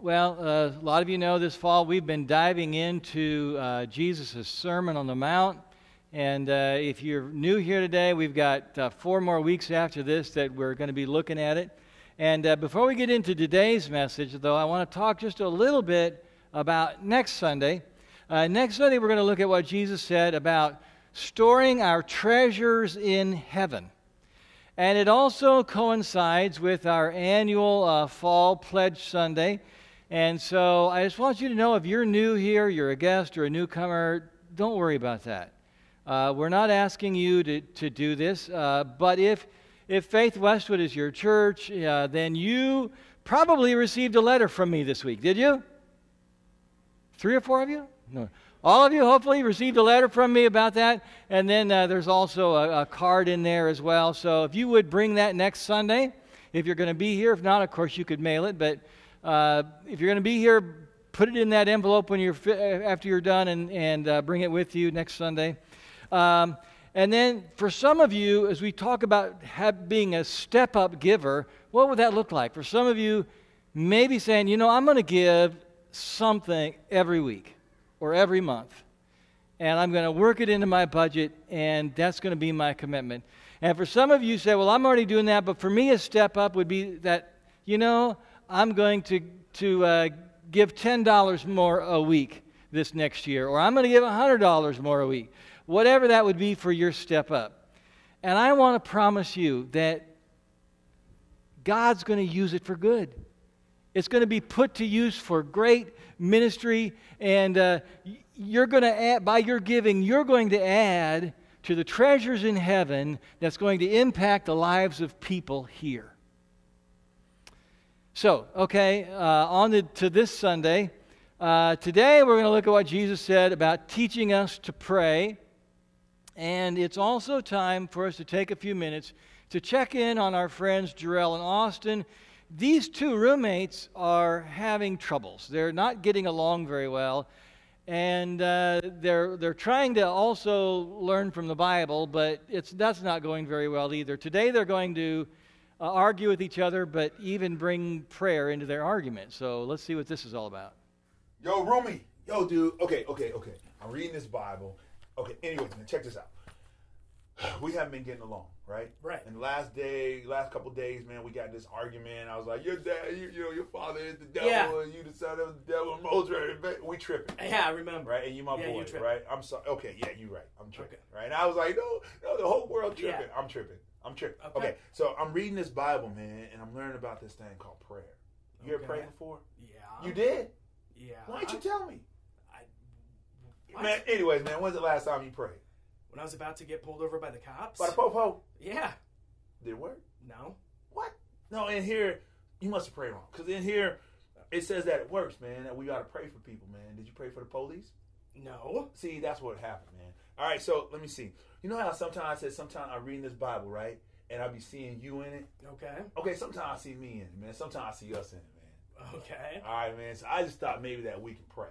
Well, uh, a lot of you know this fall we've been diving into uh, Jesus' Sermon on the Mount. And uh, if you're new here today, we've got uh, four more weeks after this that we're going to be looking at it. And uh, before we get into today's message, though, I want to talk just a little bit about next Sunday. Uh, next Sunday, we're going to look at what Jesus said about storing our treasures in heaven. And it also coincides with our annual uh, Fall Pledge Sunday. And so I just want you to know if you're new here, you're a guest or a newcomer, don't worry about that. Uh, we're not asking you to, to do this, uh, but if, if Faith Westwood is your church, uh, then you probably received a letter from me this week. Did you? Three or four of you? No. All of you hopefully received a letter from me about that. And then uh, there's also a, a, card in there as well. So if you would bring that next Sunday, if you're going to be here. If not, of course, you could mail it. But uh, if you're going to be here, put it in that envelope when you're after you're done and, and uh, bring it with you next Sunday. Um, and then for some of you, as we talk about have, being a step up giver, what would that look like? For some of you, maybe saying, you know, I'm going to give something every week or every month. And I'm going to work it into my budget, and that's going to be my commitment. And for some of you say, well, I'm already doing that, but for me, a step up would be that, you know, I'm going to, to uh, give $10 more a week this next year, or I'm going to give $100 more a week, whatever that would be for your step up. And I want to promise you that God's going to use it for good. It's going to be put to use for great ministry, and uh, you're going to add, by your giving, you're going to add to the treasures in heaven that's going to impact the lives of people here. So, okay, uh, on the, to this Sunday. Uh, today we're going to look at what Jesus said about teaching us to pray. And it's also time for us to take a few minutes to check in on our friends Jarrell and Austin these two roommates are having troubles. They're not getting along very well. And uh, they're, they're trying to also learn from the Bible, but it's, that's not going very well either. Today they're going to uh, argue with each other, but even bring prayer into their argument. So let's see what this is all about. Yo, roomie. Yo, dude. Okay, okay, okay. I'm reading this Bible. Okay, anyways, man, check this out. we haven't been getting along, right? Right. And the last day, last couple days, man, we got this argument. I was like, "Your dad, you, you know, your father is the devil, yeah. and you the son of the devil." Mm-hmm. And Moses, we tripping. Yeah, I remember. Right, and you my yeah, boy, you right? I'm sorry. Okay, yeah, you right. I'm tripping. Okay. Right. And I was like, "No, no, the whole world tripping. Yeah. I'm tripping. I'm tripping." Okay. okay. So I'm reading this Bible, man, and I'm learning about this thing called prayer. You okay. ever prayed before? Yeah. You did? Yeah. Why didn't you tell me? I. Man, anyways, man, when's the last time you prayed? When I was about to get pulled over by the cops. By the popo? Yeah. Did it work? No. What? No, in here, you must have prayed wrong. Because in here, it says that it works, man, that we got to pray for people, man. Did you pray for the police? No. See, that's what happened, man. All right, so let me see. You know how sometimes I said, sometimes I read this Bible, right? And I'll be seeing you in it. Okay. Okay, sometimes I see me in it, man. Sometimes I see us in it, man. Okay. All right, man. So I just thought maybe that we can pray.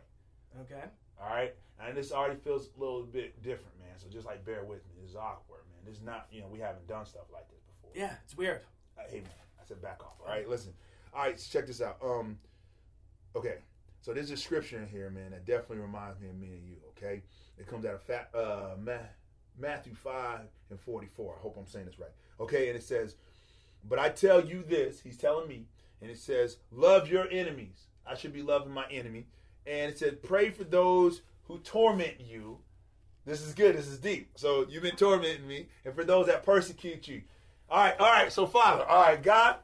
Okay. All right. And this already feels a little bit different, man. So just like bear with me. This is awkward, man. This is not, you know, we haven't done stuff like this before. Yeah, it's weird. Uh, hey man, I said back off. All right, listen. All right, check this out. Um, okay. So there's a scripture in here, man, that definitely reminds me of me and you. Okay, it comes out of fat, uh, Matthew five and forty four. I hope I'm saying this right. Okay, and it says, "But I tell you this," he's telling me, and it says, "Love your enemies." I should be loving my enemy, and it said, "Pray for those who torment you." This is good. This is deep. So you've been tormenting me, and for those that persecute you. All right, all right. So Father, all right, God,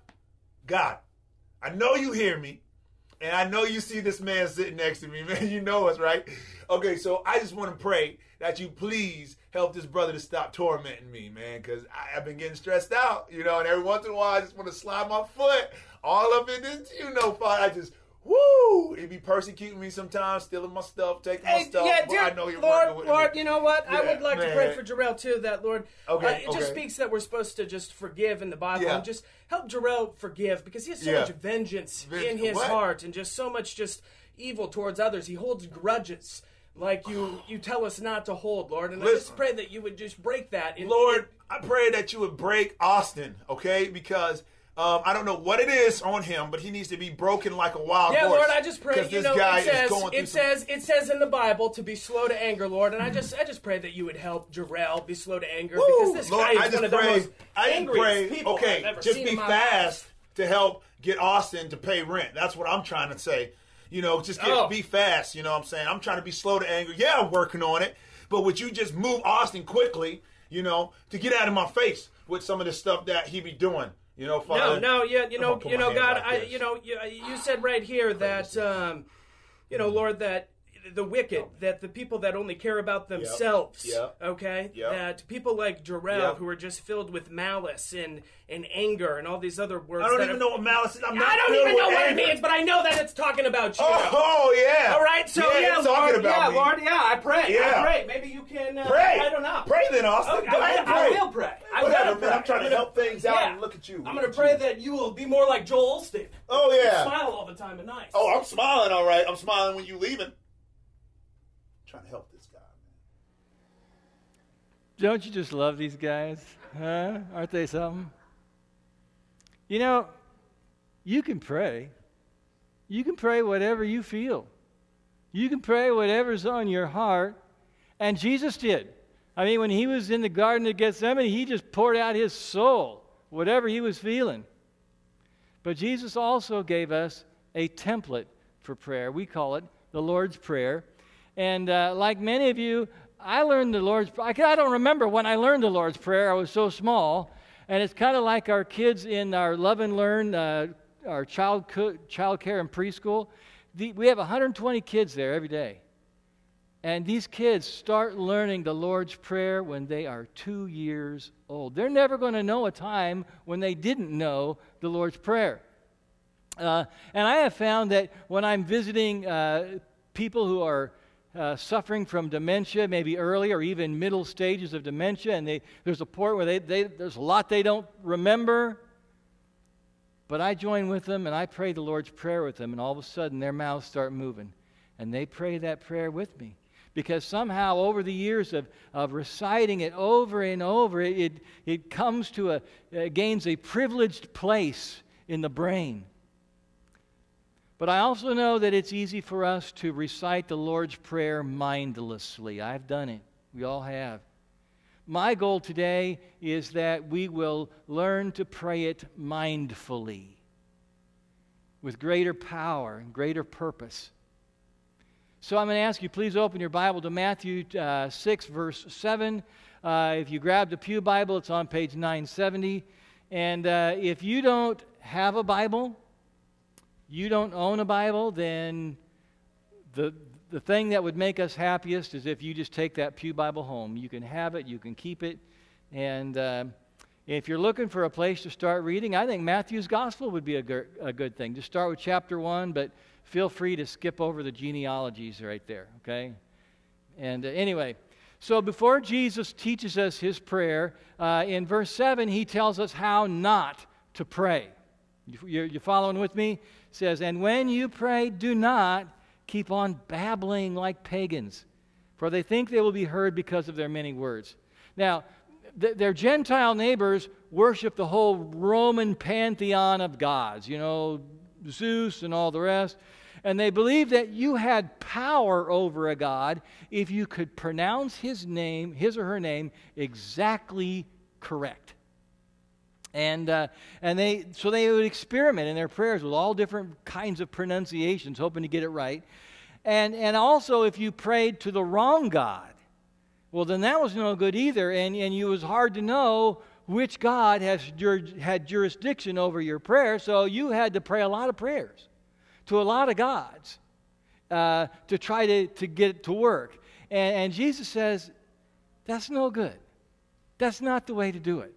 God, I know you hear me, and I know you see this man sitting next to me, man. You know us, right? Okay, so I just want to pray that you please help this brother to stop tormenting me, man, because I've been getting stressed out, you know, and every once in a while I just want to slide my foot all up in this, you know, Father. I just Woo! He be persecuting me sometimes, stealing my stuff, taking hey, my stuff. Yeah, dude, I know you're Lord, with Lord, me. you know what? Yeah, I would like man. to pray for Jarrell too. That Lord, okay, uh, it okay. just speaks that we're supposed to just forgive in the Bible yeah. and just help Jarrell forgive because he has so yeah. much vengeance Ven- in his what? heart and just so much just evil towards others. He holds grudges like you you tell us not to hold, Lord. And Listen, I just pray that you would just break that. In, Lord, in, I pray that you would break Austin, okay? Because Um, I don't know what it is on him, but he needs to be broken like a wild yeah, horse. Lord, I just pray. You know, it says it says it says in the Bible to be slow to anger, Lord, and I just I just pray that you would help Jarrell be slow to anger Woo! because this Lord, guy is one of pray, the most I angriest pray, people okay, I've ever just seen be fast life. to help get Austin to pay rent. That's what I'm trying to say. You know, just get, oh. be fast. You know what I'm saying? I'm trying to be slow to anger. Yeah, I'm working on it. But would you just move Austin quickly, you know, to get out of my face with some of the stuff that he be doing? You know, Father. No, no, yeah, you know, you know, God, like I, you know, you, you said right here that, um, you know, Lord, that the wicked, that the people that only care about themselves, yep. Yep. okay, yep. that people like Jarrell who are just filled with malice and and anger and all these other words. I don't even are, know what malice is. I'm not I don't even know what it means, but I know that it's talking about you. Oh, oh yeah. All right, so yeah, yeah Lord, yeah, me. Lord, yeah, I pray. Yeah. I pray. Maybe you can uh, pray. I don't know. Pray then, Austin. Okay, Go I, ahead, pray. I will pray. I Whatever, man. I'm trying to help things out yeah. and look at you. I'm going to pray you. that you will be more like Joel Osteen. Oh yeah. smile all the time at night. Oh, I'm smiling all right. I'm smiling when you leaving trying to help this guy, man. Don't you just love these guys? Huh? Aren't they something? You know, you can pray. You can pray whatever you feel. You can pray whatever's on your heart. And Jesus did. I mean, when he was in the Garden of Gethsemane, he just poured out his soul, whatever he was feeling. But Jesus also gave us a template for prayer. We call it the Lord's Prayer. And uh, like many of you, I learned the Lord's I don't remember when I learned the Lord's Prayer. I was so small. And it's kind of like our kids in our Love and Learn, uh, our child, co- child care and preschool. The, we have 120 kids there every day. And these kids start learning the Lord's Prayer when they are two years old. They're never going to know a time when they didn't know the Lord's Prayer. Uh, and I have found that when I'm visiting uh, people who are uh, suffering from dementia, maybe early or even middle stages of dementia, and they, there's a point where they, they, there's a lot they don't remember. But I join with them and I pray the Lord's Prayer with them, and all of a sudden their mouths start moving. And they pray that prayer with me. Because somehow, over the years of, of reciting it over and over, it, it, comes to a, it gains a privileged place in the brain. But I also know that it's easy for us to recite the Lord's Prayer mindlessly. I've done it. We all have. My goal today is that we will learn to pray it mindfully with greater power and greater purpose. So I'm going to ask you, please open your Bible to Matthew uh, 6, verse 7. Uh, if you grab the Pew Bible, it's on page 970. And uh, if you don't have a Bible, you don't own a Bible, then the, the thing that would make us happiest is if you just take that Pew Bible home. You can have it, you can keep it. And uh, if you're looking for a place to start reading, I think Matthew's Gospel would be a, good, a good thing. Just start with chapter 1, but feel free to skip over the genealogies right there, okay? And uh, anyway, so before Jesus teaches us his prayer, uh, in verse 7, he tells us how not to pray. You, you following with me? says, And when you pray, do not keep on babbling like pagans, for they think they will be heard because of their many words. Now, th- their Gentile neighbors worship the whole Roman pantheon of gods, you know, Zeus and all the rest. And they believed that you had power over a god if you could pronounce his name, his or her name, exactly correct. And, uh, and they, so they would experiment in their prayers with all different kinds of pronunciations, hoping to get it right. And, and also, if you prayed to the wrong God, well, then that was no good either. And, and it was hard to know which God has had jurisdiction over your prayer. So you had to pray a lot of prayers to a lot of gods uh, to try to, to get it to work. And, and Jesus says, that's no good. That's not the way to do it.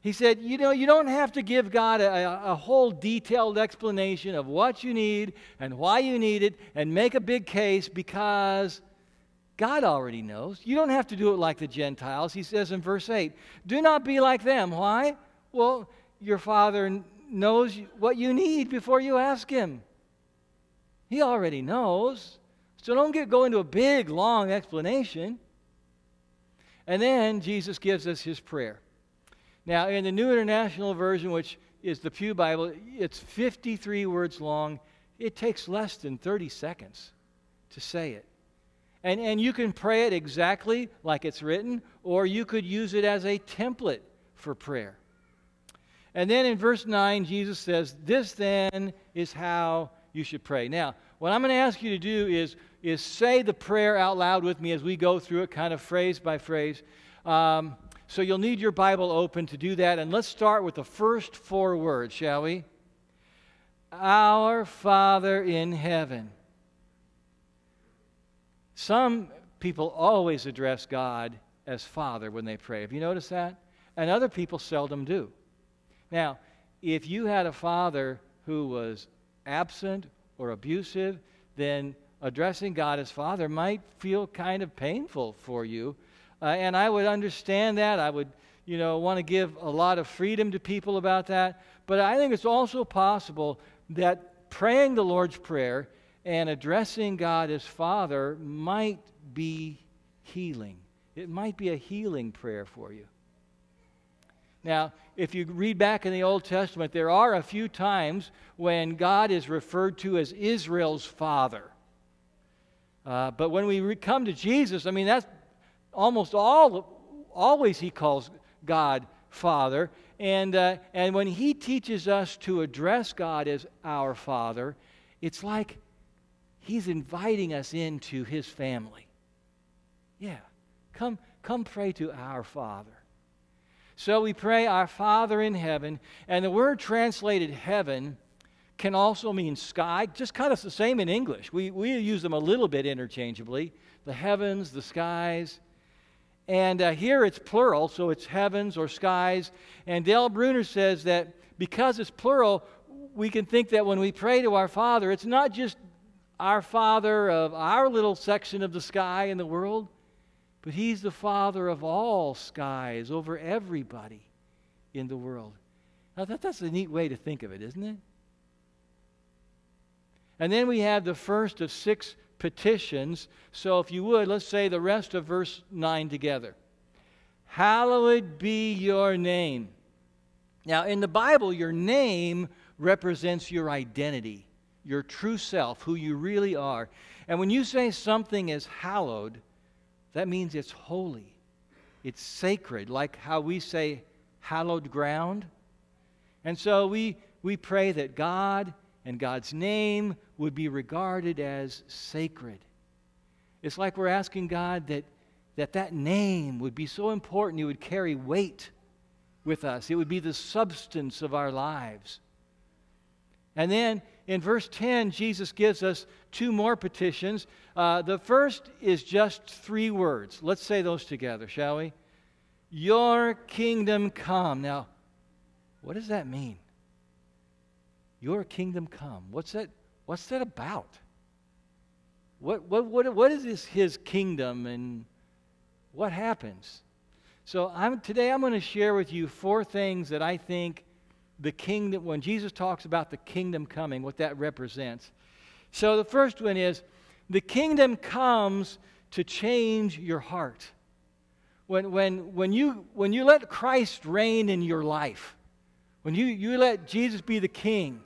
He said, You know, you don't have to give God a, a, whole detailed explanation of what you need and why you need it and make a big case because God already knows. You don't have to do it like the Gentiles. He says in verse 8, Do not be like them. Why? Well, your Father knows what you need before you ask Him. He already knows. So don't get, go into a big, long explanation. And then Jesus gives us His prayer. Now, in the New International Version, which is the Pew Bible. It's 53 words long. It takes less than 30 seconds to say it. And, and you can pray it exactly like it's written, or you could use it as a template for prayer. And then in verse 9, Jesus says, This then is how you should pray. Now, what I'm going to ask you to do is, is say the prayer out loud with me as we go through it, kind of phrase by phrase. Um, so you'll need your Bible open to do that. And let's start with the first four words, shall we? Our Father in heaven. Some people always address God as Father when they pray. Have you noticed that? And other people seldom do. Now, if you had a father who was absent or abusive, then addressing God as Father might feel kind of painful for you uh, and I would understand that. I would, you know, want to give a lot of freedom to people about that. But I think it's also possible that praying the Lord's Prayer and addressing God as Father might be healing. It might be a healing prayer for you. Now, if you read back in the Old Testament, there are a few times when God is referred to as Israel's father. Uh, but when we come to Jesus, I mean, that's, almost all, always he calls God Father. And, uh, and when he teaches us to address God as our Father, it's like he's inviting us into his family. Yeah, come, come pray to our Father. So we pray, Our Father in heaven. And the word translated heaven can also mean sky, just kind of the same in English. We, we use them a little bit interchangeably the heavens, the skies. And uh, here it's plural, so it's heavens or skies. And Dale Bruner says that because it's plural, we can think that when we pray to our Father, it's not just our Father of our little section of the sky in the world, but He's the Father of all skies over everybody in the world. Now, that, that's a neat way to think of it, isn't it? And then we have the first of six petitions. So if you would, let's say the rest of verse 9 together. Hallowed be your name. Now, in the Bible, your name represents your identity, your true self, who you really are. And when you say something is hallowed, that means it's holy, it's sacred, like how we say hallowed ground. And so we, we pray that God and God's name would be regarded as sacred. It's like we're asking God that that, that name would be so important, it would carry weight with us, it would be the substance of our lives. And then in verse 10, Jesus gives us two more petitions. Uh, the first is just three words. Let's say those together, shall we? Your kingdom come. Now, what does that mean? Your kingdom come. What's that, what's that about? What, what, what, what is this, his kingdom and what happens? So I'm, today I'm going to share with you four things that I think the kingdom, when Jesus talks about the kingdom coming, what that represents. So the first one is the kingdom comes to change your heart. When, when, when, you, when you let Christ reign in your life, when you, you let Jesus be the king,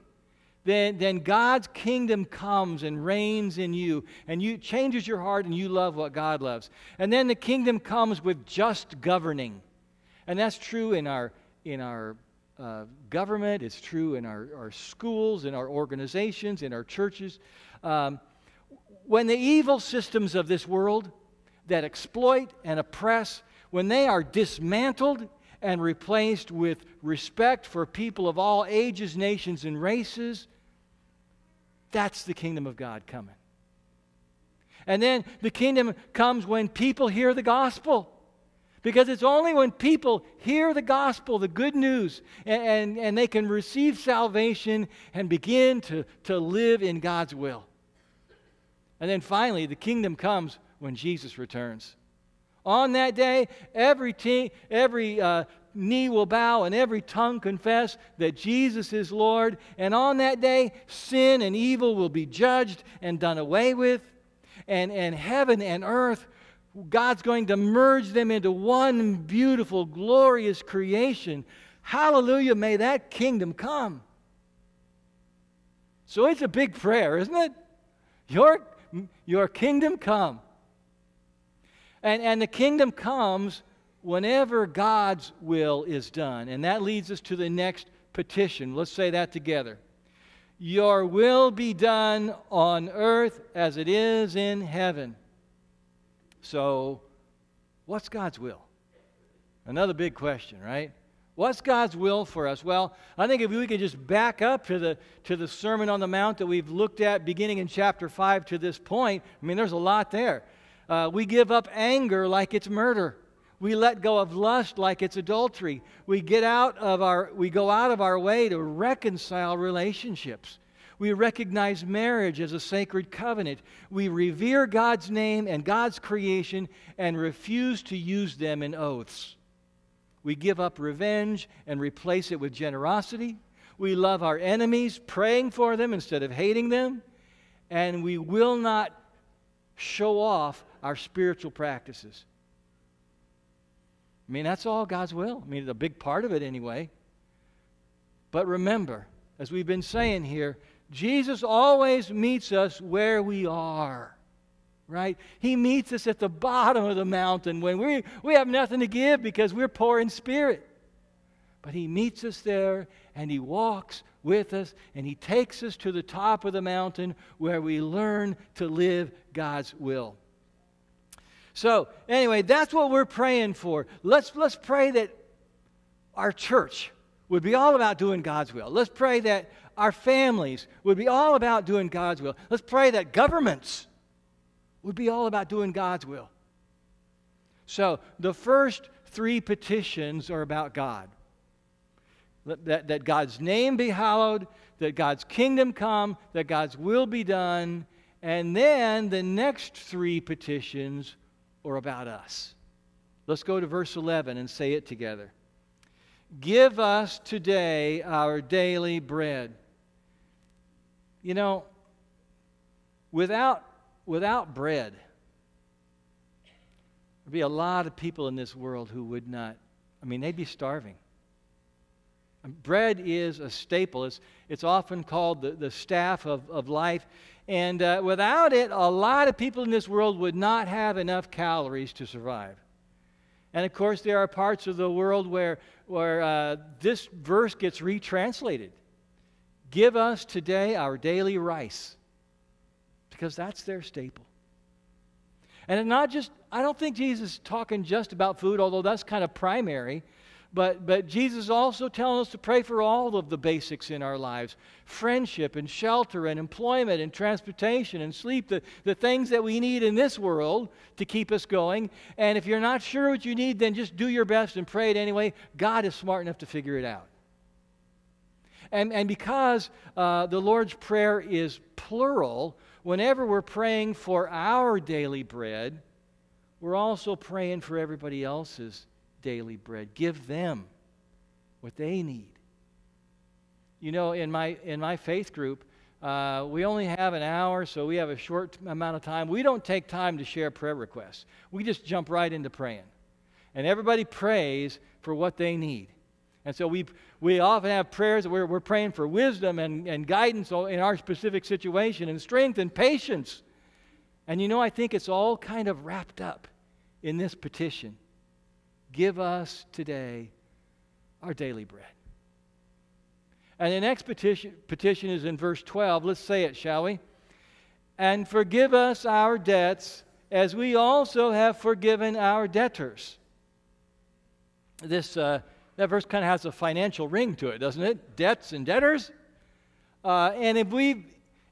then, then God's kingdom comes and reigns in you, and you changes your heart, and you love what God loves. And then the kingdom comes with just governing, and that's true in our in our uh, government. It's true in our, our schools, in our organizations, in our churches. Um, when the evil systems of this world that exploit and oppress, when they are dismantled and replaced with respect for people of all ages, nations, and races, that's the kingdom of God coming. And then the kingdom comes when people hear the gospel. Because it's only when people hear the gospel, the good news, and, and, and, they can receive salvation and begin to, to live in God's will. And then finally, the kingdom comes when Jesus returns. On that day, every, te- every uh, knee will bow and every tongue confess that Jesus is Lord. And on that day, sin and evil will be judged and done away with. And, and heaven and earth, God's going to merge them into one beautiful, glorious creation. Hallelujah, may that kingdom come. So it's a big prayer, isn't it? Your, your kingdom come. And, and the kingdom comes whenever God's will is done. And that leads us to the next petition. Let's say that together. Your will be done on earth as it is in heaven. So, what's God's will? Another big question, right? What's God's will for us? Well, I think if we could just back up to the, to the Sermon on the Mount that we've looked at beginning in chapter 5 to this point, I mean, there's a lot there. Uh, we give up anger like it's murder. We let go of lust like it's adultery. We get out of our we go out of our way to reconcile relationships. We recognize marriage as a sacred covenant. We revere God's name and God's creation and refuse to use them in oaths. We give up revenge and replace it with generosity. We love our enemies, praying for them instead of hating them. And we will not show off our spiritual practices. I mean, that's all God's will. I mean, a big part of it anyway. But remember, as we've been saying here, Jesus always meets us where we are right? He meets us at the bottom of the mountain when we, we have nothing to give because we're poor in spirit. But He meets us there and He walks with us and He takes us to the top of the mountain where we learn to live God's will. So, anyway, that's what we're praying for. Let's, let's pray that our church would be all about doing God's will. Let's pray that our families would be all about doing God's will. Let's pray that governments would be all about doing God's will. So the first three petitions are about God. That, that God's name be hallowed, that God's kingdom come, that God's will be done. And then the next three petitions are about us. Let's go to verse 11 and say it together. Give us today our daily bread. You know, without without bread, there'd be a lot of people in this world who would not, I mean, they'd be starving. Bread is a staple. It's, it's often called the, the staff of, of life. And uh, without it, a lot of people in this world would not have enough calories to survive. And of course, there are parts of the world where, where uh, this verse gets retranslated Give us today our daily rice because that's their staple. And not just, I don't think Jesus is talking just about food, although that's kind of primary. But, but Jesus is also telling us to pray for all of the basics in our lives friendship and shelter and employment and transportation and sleep, the, the things that we need in this world to keep us going. And if you're not sure what you need, then just do your best and pray it anyway. God is smart enough to figure it out. And, and because uh, the Lord's Prayer is plural, whenever we're praying for our daily bread, we're also praying for everybody else's daily bread. Give them what they need. You know, in my, in my faith group, uh, we only have an hour, so we have a short amount of time. We don't take time to share prayer requests. We just jump right into praying. And everybody prays for what they need. And so we, we often have prayers where we're praying for wisdom and, and guidance in our specific situation and strength and patience. And you know, I think it's all kind of wrapped up in this petition Give us today our daily bread. And the next petition, petition is in verse 12. Let's say it, shall we? And forgive us our debts as we also have forgiven our debtors. This. Uh, that verse kind of has a financial ring to it, doesn't it? Debts and debtors. Uh, and if we've,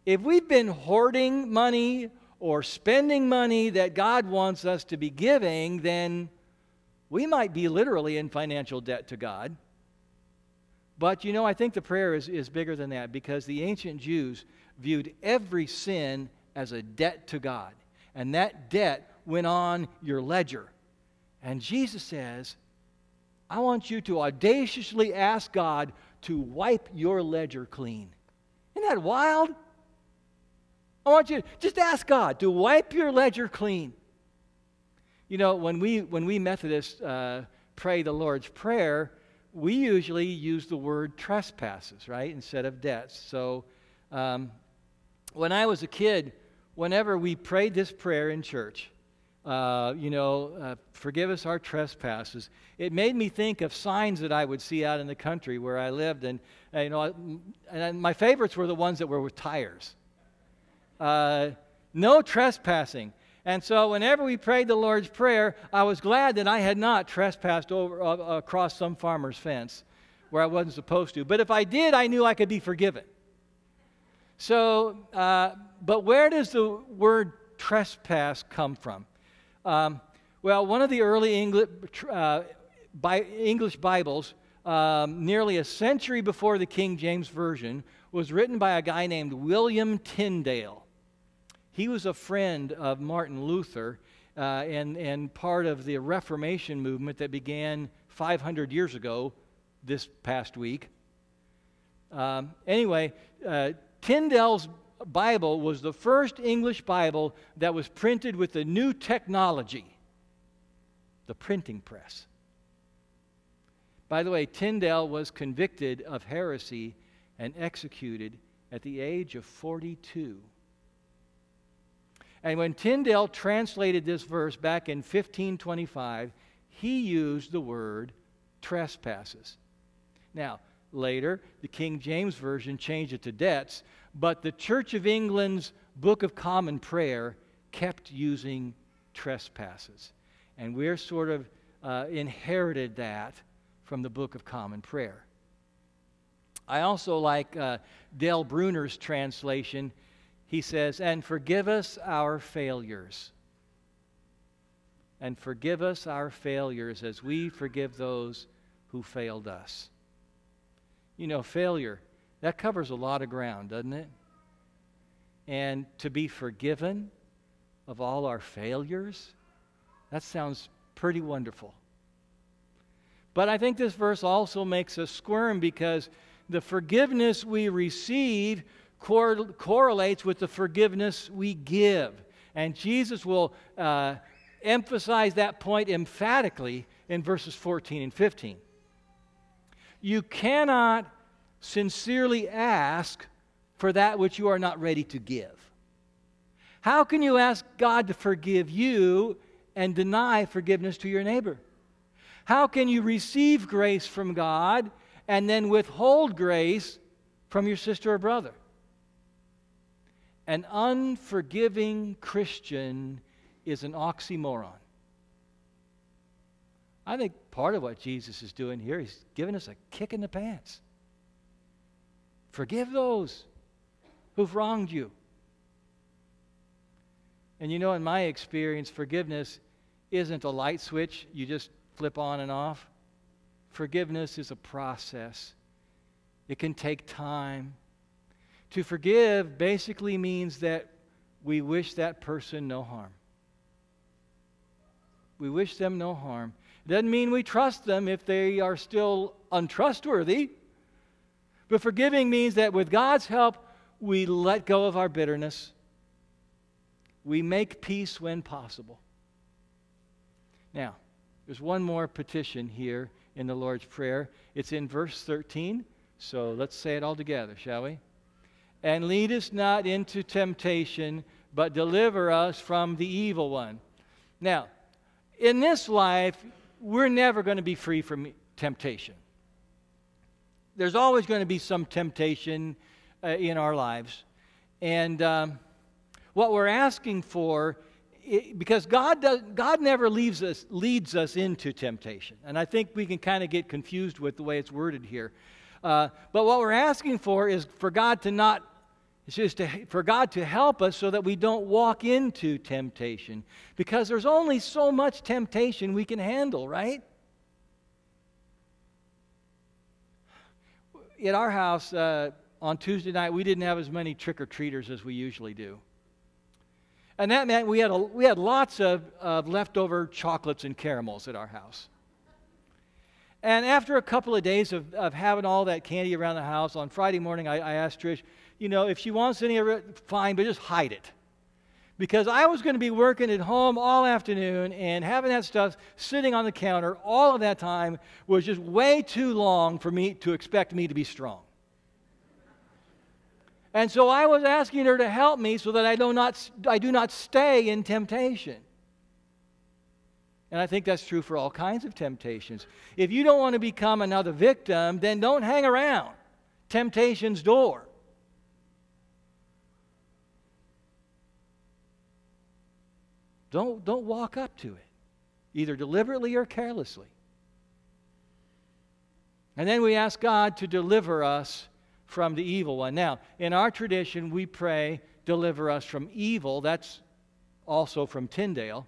if we've been hoarding money or spending money that God wants us to be giving, then we might be literally in financial debt to God. But you know, I think the prayer is, is bigger than that because the ancient Jews viewed every sin as a debt to God. And that debt went on your ledger. And Jesus says, I want you to audaciously ask God to wipe your ledger clean. Isn't that wild? I want you to just ask God to wipe your ledger clean. You know, when we, when we Methodists uh, pray the Lord's Prayer, we usually use the word trespasses, right, instead of debts. So um, when I was a kid, whenever we prayed this prayer in church, uh, you know, uh, forgive us our trespasses. It made me think of signs that I would see out in the country where I lived, and, and you know, and my favorites were the ones that were with tires. Uh, no trespassing. And so, whenever we prayed the Lord's Prayer, I was glad that I had not trespassed over uh, across some farmer's fence where I wasn't supposed to. But if I did, I knew I could be forgiven. So, uh, but where does the word trespass come from? Um, well, one of the early English, uh, Bi- English Bibles, um, nearly a century before the King James Version, was written by a guy named William Tyndale. He was a friend of Martin Luther uh, and, and part of the Reformation movement that began 500 years ago this past week. Um, anyway, uh, Tyndale's Bible was the first English Bible that was printed with the new technology, the printing press. By the way, Tyndale was convicted of heresy and executed at the age of 42. And when Tyndale translated this verse back in 1525, he used the word trespasses. Now, later, the King James Version changed it to debts, but the Church of England's Book of Common Prayer kept using trespasses. And we're sort of uh, inherited that from the Book of Common Prayer. I also like uh, Dale Bruner's translation. He says, And forgive us our failures. And forgive us our failures as we forgive those who failed us. You know, failure that covers a lot of ground, doesn't it? And to be forgiven of all our failures, that sounds pretty wonderful. But I think this verse also makes us squirm because the forgiveness we receive cor- correlates with the forgiveness we give. And Jesus will uh, emphasize that point emphatically in verses 14 and 15. You cannot sincerely ask for that which you are not ready to give? How can you ask God to forgive you and deny forgiveness to your neighbor? How can you receive grace from God and then withhold grace from your sister or brother? An unforgiving Christian is an oxymoron. I think part of what Jesus is doing here, he's giving us a kick in the pants. Forgive those who've wronged you. And you know, in my experience, forgiveness isn't a light switch you just flip on and off. Forgiveness is a process, it can take time. To forgive basically means that we wish that person no harm. We wish them no harm. It doesn't mean we trust them if they are still untrustworthy. But forgiving means that with God's help, we let go of our bitterness. We make peace when possible. Now, there's one more petition here in the Lord's Prayer. It's in verse 13. So let's say it all together, shall we? And lead us not into temptation, but deliver us from the evil one. Now, in this life, we're never going to be free from temptation there's always going to be some temptation uh, in our lives. And um, what we're asking for, it, because God, does, God never leaves us, leads us into temptation. And I think we can kind of get confused with the way it's worded here. Uh, but what we're asking for is for God to not, it's just to, for God to help us so that we don't walk into temptation. Because there's only so much temptation we can handle, right? at our house uh, on Tuesday night, we didn't have as many trick or treaters as we usually do. And that meant we had, a, we had lots of, of leftover chocolates and caramels at our house. And after a couple of days of, of having all that candy around the house, on Friday morning, I, I asked Trish, you know, if she wants any of it, fine, but just hide it. because I was going to be working at home all afternoon and having that stuff sitting on the counter all of that time was just way too long for me to expect me to be strong. And so I was asking her to help me so that I do not, I do not stay in temptation. And I think that's true for all kinds of temptations. If you don't want to become another victim, then don't hang around temptation's door. Don't, don't walk up to it, either deliberately or carelessly. And then we ask God to deliver us from the evil one. Now, in our tradition, we pray, deliver us from evil. That's also from Tyndale.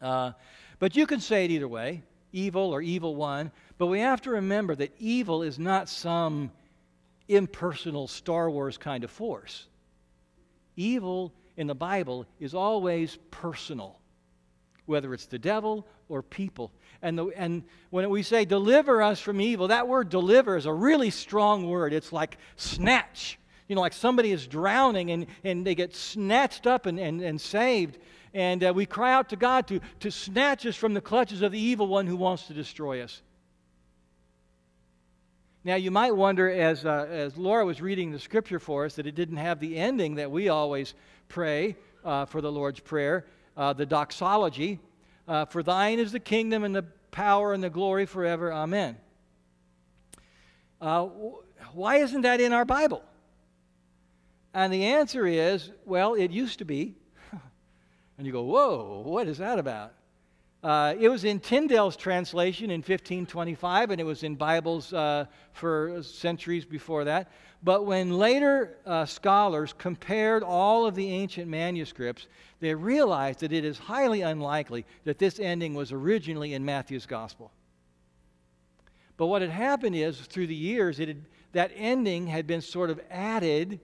Uh, but you can say it either way evil or evil one. But we have to remember that evil is not some impersonal Star Wars kind of force. Evil in the Bible is always personal, whether it's the devil or people. And, the, and when we say deliver us from evil, that word deliver is a really strong word. It's like snatch. You know, like somebody is drowning and, and they get snatched up and, and, and saved. And uh, we cry out to God to, to snatch us from the clutches of the evil one who wants to destroy us. Now, you might wonder, as, uh, as Laura was reading the scripture for us, that it didn't have the ending that we always pray uh, for the Lord's Prayer, uh, the doxology. Uh, for thine is the kingdom and the power and the glory forever. Amen. Uh, why isn't that in our Bible? And the answer is well, it used to be. And you go, whoa, what is that about? Uh, it was in Tyndale's translation in 1525, and it was in Bibles uh, for centuries before that. But when later uh, scholars compared all of the ancient manuscripts, they realized that it is highly unlikely that this ending was originally in Matthew's gospel. But what had happened is, through the years, had, that ending had been sort of added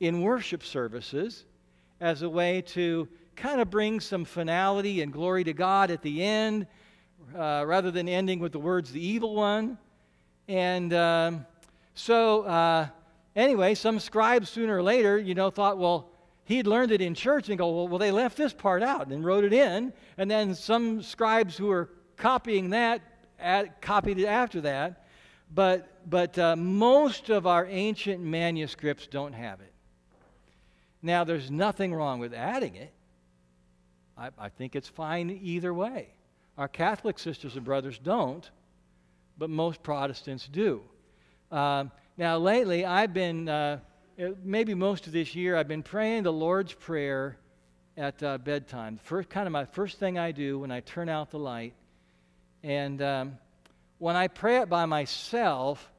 in worship services as a way to kind of brings some finality and glory to God at the end, uh, rather than ending with the words, the evil one. And um, so, uh, anyway, some scribes sooner or later, you know, thought, well, he'd learned it in church and go, well, well, they left this part out and wrote it in. And then some scribes who were copying that at, copied it after that. But, but uh, most of our ancient manuscripts don't have it. Now, there's nothing wrong with adding it. I, I think it's fine either way. Our Catholic sisters and brothers don't, but most Protestants do. Uh, now, lately, I've been, uh, maybe most of this year, I've been praying the Lord's Prayer at uh, bedtime. First, kind of my first thing I do when I turn out the light. And um, when I pray it by myself,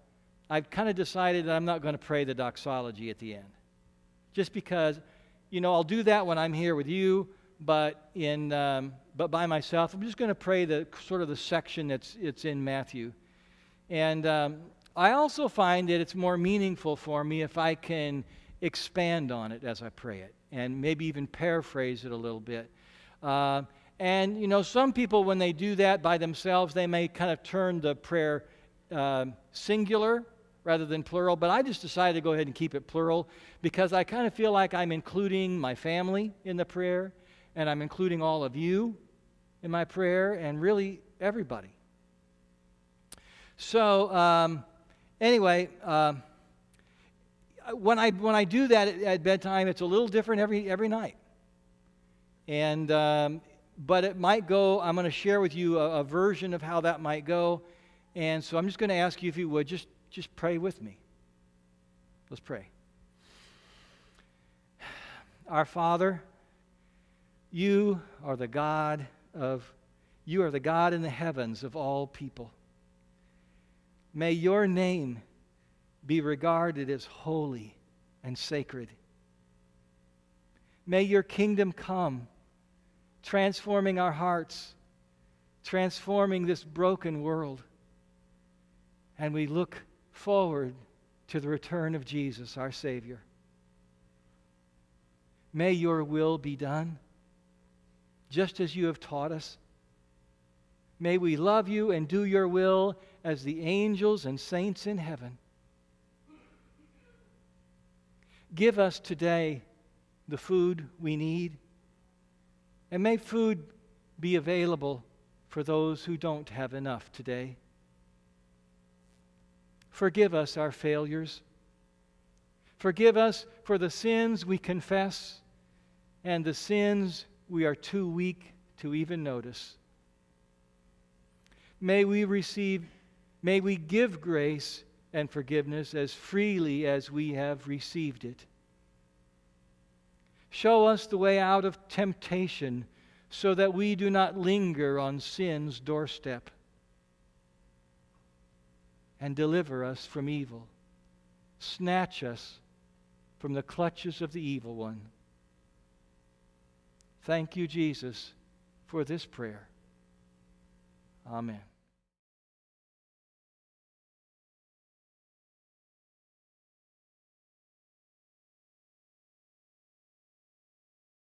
I've kind of decided that I'm not going to pray the doxology at the end. Just because, you know, I'll do that when I'm here with you but in um, but by myself. I'm just going to pray the sort of the section that's it's in Matthew, and um, I also find that it's more meaningful for me if I can expand on it as I pray it, and maybe even paraphrase it a little bit. Uh, and you know, some people when they do that by themselves, they may kind of turn the prayer uh, singular rather than plural. But I just decided to go ahead and keep it plural because I kind of feel like I'm including my family in the prayer and I'm including all of you in my prayer and really everybody. So, um, anyway, uh, when, I, when I do that at, at, bedtime, it's a little different every, every night. And, um, but it might go, I'm going to share with you a, a version of how that might go. And so I'm just going to ask you if you would just, just pray with me. Let's pray. Our Father, you are the God of you are the God in the heavens of all people. May your name be regarded as holy and sacred. May your kingdom come, transforming our hearts, transforming this broken world. And we look forward to the return of Jesus, our Savior. May your will be done just as you have taught us. May we love you and do your will as the angels and saints in heaven. Give us today the food we need. And may food be available for those who don't have enough today. Forgive us our failures. Forgive us for the sins we confess and the sins we are too weak to even notice. May we receive, may we give grace and forgiveness as freely as we have received it. Show us the way out of temptation so that we do not linger on sin's doorstep. And deliver us from evil. Snatch us from the clutches of the evil one. Thank you, Jesus, for this prayer. Amen.